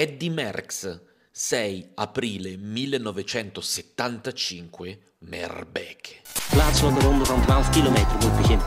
Eddie Merckx, 6 aprile 1975, Merbeke. Plaats van de ronde van 12 kilometer moet beginnen.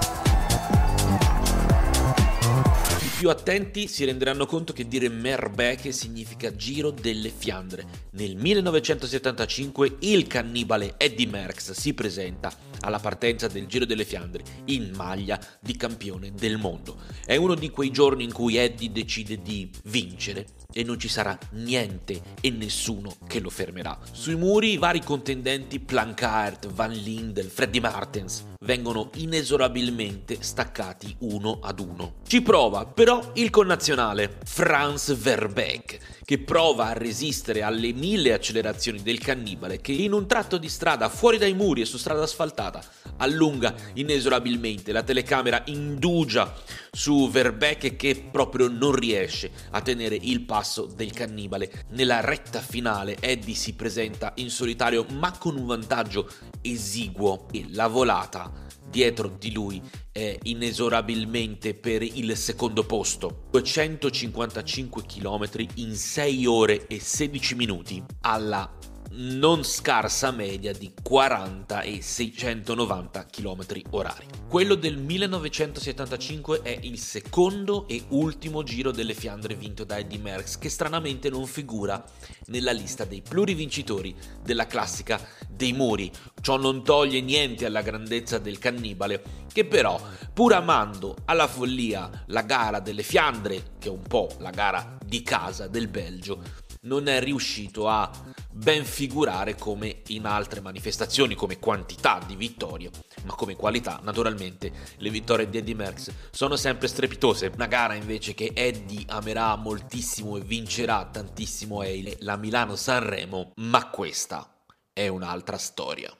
I più attenti si renderanno conto che dire Merbeke significa Giro delle Fiandre. Nel 1975 il cannibale Eddie Merckx si presenta alla partenza del Giro delle Fiandre in maglia di campione del mondo. È uno di quei giorni in cui Eddie decide di vincere e non ci sarà niente e nessuno che lo fermerà. Sui muri i vari contendenti Plancart, Van Lindel, Freddy Martens vengono inesorabilmente staccati uno ad uno. Ci prova però il connazionale Franz Verbeek che prova a resistere alle mille accelerazioni del cannibale che in un tratto di strada fuori dai muri e su strada asfaltata allunga inesorabilmente, la telecamera indugia su Verbeek che proprio non riesce a tenere il passo del cannibale. Nella retta finale Eddie si presenta in solitario ma con un vantaggio esiguo e la volata dietro di lui è inesorabilmente per il secondo posto. 255 km in 6 ore e 16 minuti alla non scarsa media di 40 e 690 km orari. Quello del 1975 è il secondo e ultimo giro delle Fiandre vinto da Eddie Merckx che stranamente non figura nella lista dei plurivincitori della classica dei muri. Ciò non toglie niente alla grandezza del cannibale che però pur amando alla follia la gara delle Fiandre, che è un po' la gara di casa del Belgio, non è riuscito a ben figurare come in altre manifestazioni, come quantità di vittorie, ma come qualità, naturalmente, le vittorie di Eddie Merckx sono sempre strepitose. Una gara invece che Eddie amerà moltissimo e vincerà tantissimo è la Milano-Sanremo, ma questa è un'altra storia.